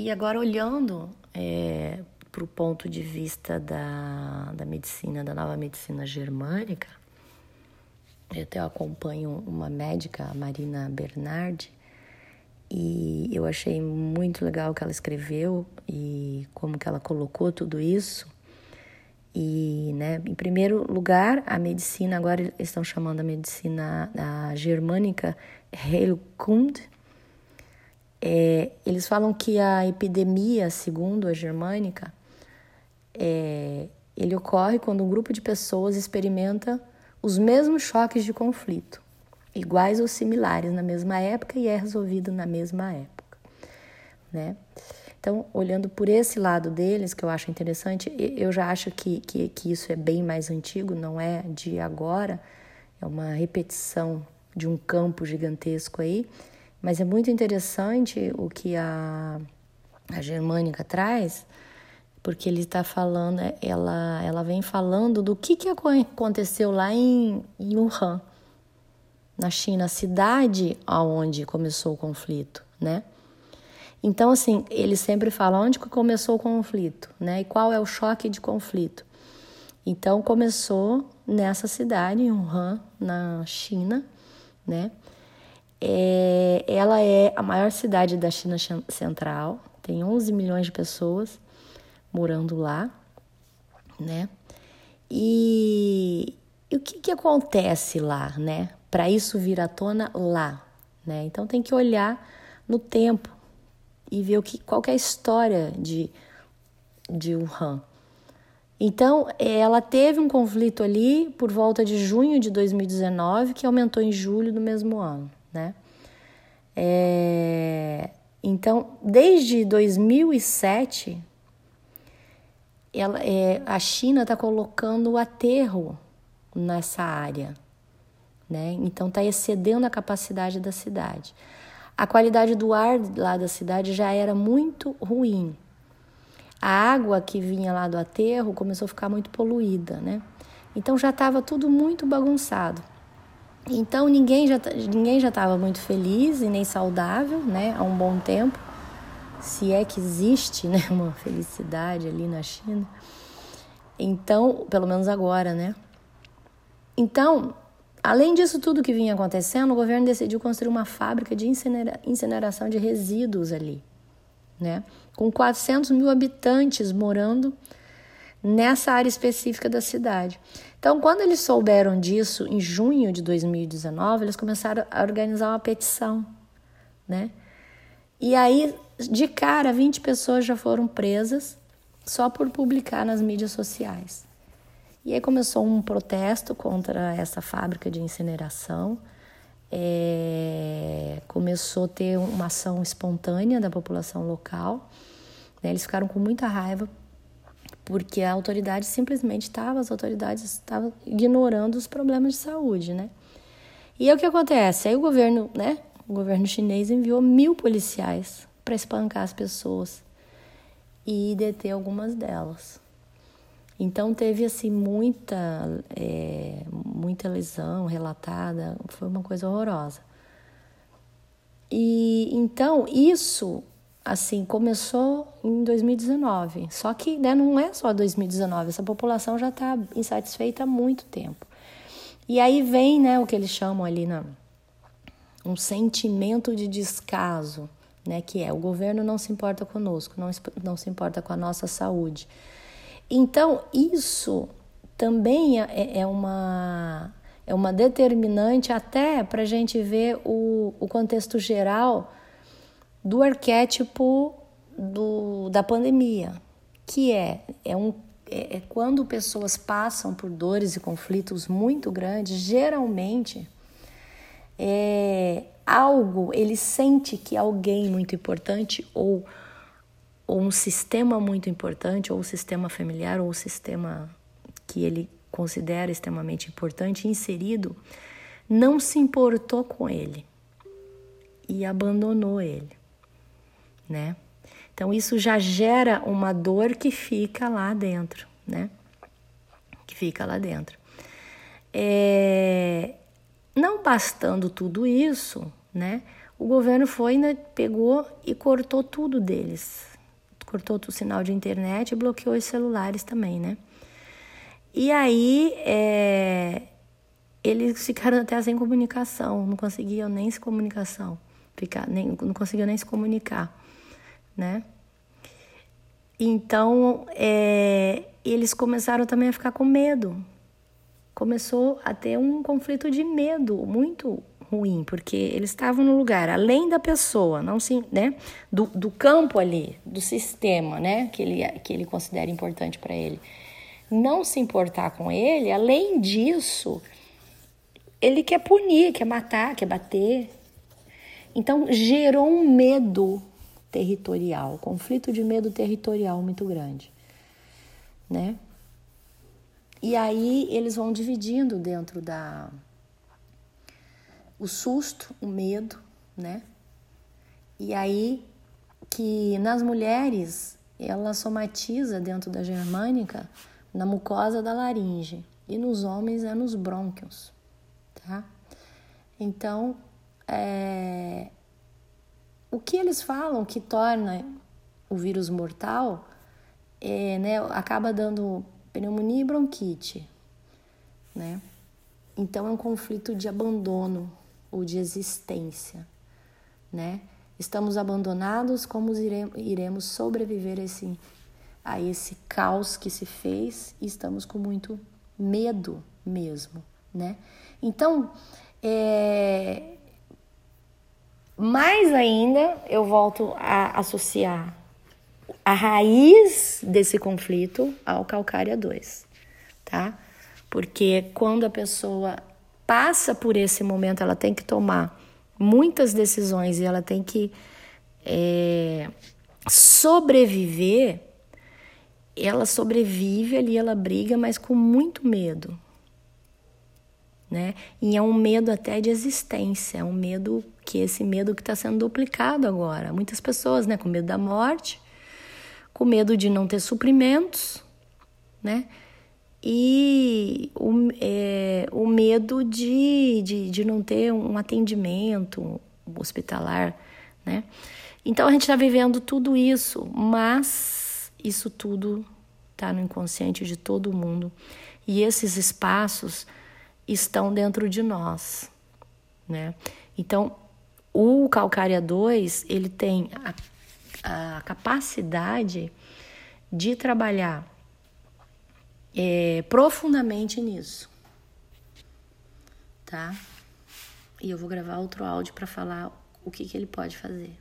E agora olhando é, para o ponto de vista da, da medicina, da nova medicina germânica, eu até acompanho uma médica, a Marina Bernardi, e eu achei muito legal o que ela escreveu e como que ela colocou tudo isso. E, né, em primeiro lugar, a medicina, agora estão chamando a medicina a germânica Heilkund. É, eles falam que a epidemia, segundo a germânica, é, ele ocorre quando um grupo de pessoas experimenta os mesmos choques de conflito iguais ou similares na mesma época e é resolvido na mesma época, né? Então, olhando por esse lado deles, que eu acho interessante, eu já acho que, que, que isso é bem mais antigo, não é de agora, é uma repetição de um campo gigantesco aí, mas é muito interessante o que a, a germânica traz, porque ele está falando, ela, ela vem falando do que, que aconteceu lá em, Wuhan, na China, a cidade aonde começou o conflito, né? Então, assim, ele sempre fala onde começou o conflito, né? E qual é o choque de conflito. Então, começou nessa cidade, em Wuhan, na China, né? É, ela é a maior cidade da China Central, tem 11 milhões de pessoas morando lá, né? E, e o que, que acontece lá, né? para isso vir à tona lá, né? Então tem que olhar no tempo e ver o que, qual que é a história de, de Wuhan. Então, ela teve um conflito ali por volta de junho de 2019, que aumentou em julho do mesmo ano, né? É, então, desde 2007, ela, é, a China está colocando o aterro nessa área, né? Então está excedendo a capacidade da cidade. A qualidade do ar lá da cidade já era muito ruim. A água que vinha lá do aterro começou a ficar muito poluída, né? Então já estava tudo muito bagunçado. Então ninguém já ninguém já estava muito feliz e nem saudável, né? Há um bom tempo, se é que existe, né? Uma felicidade ali na China. Então, pelo menos agora, né? Então Além disso tudo que vinha acontecendo, o governo decidiu construir uma fábrica de incinera incineração de resíduos ali, né? Com 400 mil habitantes morando nessa área específica da cidade. Então, quando eles souberam disso, em junho de 2019, eles começaram a organizar uma petição, né? E aí, de cara, 20 pessoas já foram presas só por publicar nas mídias sociais. E aí começou um protesto contra essa fábrica de incineração. É, começou a ter uma ação espontânea da população local. Né? Eles ficaram com muita raiva porque a autoridade simplesmente estava, as autoridades estavam ignorando os problemas de saúde, né? E aí o que acontece? Aí o governo, né? O governo chinês enviou mil policiais para espancar as pessoas e deter algumas delas. Então teve assim muita, é, muita lesão relatada, foi uma coisa horrorosa. E então isso assim começou em 2019. Só que né, não é só 2019, essa população já está insatisfeita há muito tempo. E aí vem né, o que eles chamam ali na, um sentimento de descaso, né, que é o governo não se importa conosco, não, não se importa com a nossa saúde. Então, isso também é, é uma, é uma determinante até para a gente ver o, o contexto geral do arquétipo do, da pandemia, que é, é, um, é, é quando pessoas passam por dores e conflitos muito grandes, geralmente é algo, ele sente que alguém muito importante ou ou um sistema muito importante, ou o sistema familiar, ou o sistema que ele considera extremamente importante, inserido, não se importou com ele e abandonou ele, né? Então isso já gera uma dor que fica lá dentro, né? Que fica lá dentro. É... Não bastando tudo isso, né? o governo foi, né, pegou e cortou tudo deles. Cortou o sinal de internet e bloqueou os celulares também, né? E aí é, eles ficaram até sem comunicação, não conseguiam nem se comunicação, ficar, nem, não conseguiam nem se comunicar, né? Então é, eles começaram também a ficar com medo. Começou a ter um conflito de medo muito ruim, porque eles estavam no lugar além da pessoa, não se, né, do, do campo ali, do sistema, né, que ele, que ele considera importante para ele. Não se importar com ele, além disso, ele quer punir, quer matar, quer bater. Então gerou um medo territorial, conflito de medo territorial muito grande, né? E aí eles vão dividindo dentro da o susto, o medo, né? E aí que nas mulheres ela somatiza dentro da germânica na mucosa da laringe e nos homens é nos brônquios, tá? Então, é... o que eles falam que torna o vírus mortal é, né, acaba dando pneumonia e bronquite, né? Então é um conflito de abandono ou de existência, né? Estamos abandonados, como iremos sobreviver a esse, a esse caos que se fez e estamos com muito medo mesmo, né? Então, é... mais ainda eu volto a associar a raiz desse conflito ao calcária 2, tá? Porque quando a pessoa passa por esse momento, ela tem que tomar muitas decisões e ela tem que é, sobreviver. Ela sobrevive ali, ela briga, mas com muito medo, né? E é um medo até de existência, é um medo que esse medo que está sendo duplicado agora. Muitas pessoas, né, com medo da morte, com medo de não ter suprimentos, né? e o, é, o medo de, de, de não ter um atendimento hospitalar, né? Então a gente está vivendo tudo isso, mas isso tudo está no inconsciente de todo mundo e esses espaços estão dentro de nós, né? Então o calcária 2 ele tem a, a capacidade de trabalhar é, profundamente nisso, tá? E eu vou gravar outro áudio para falar o que, que ele pode fazer.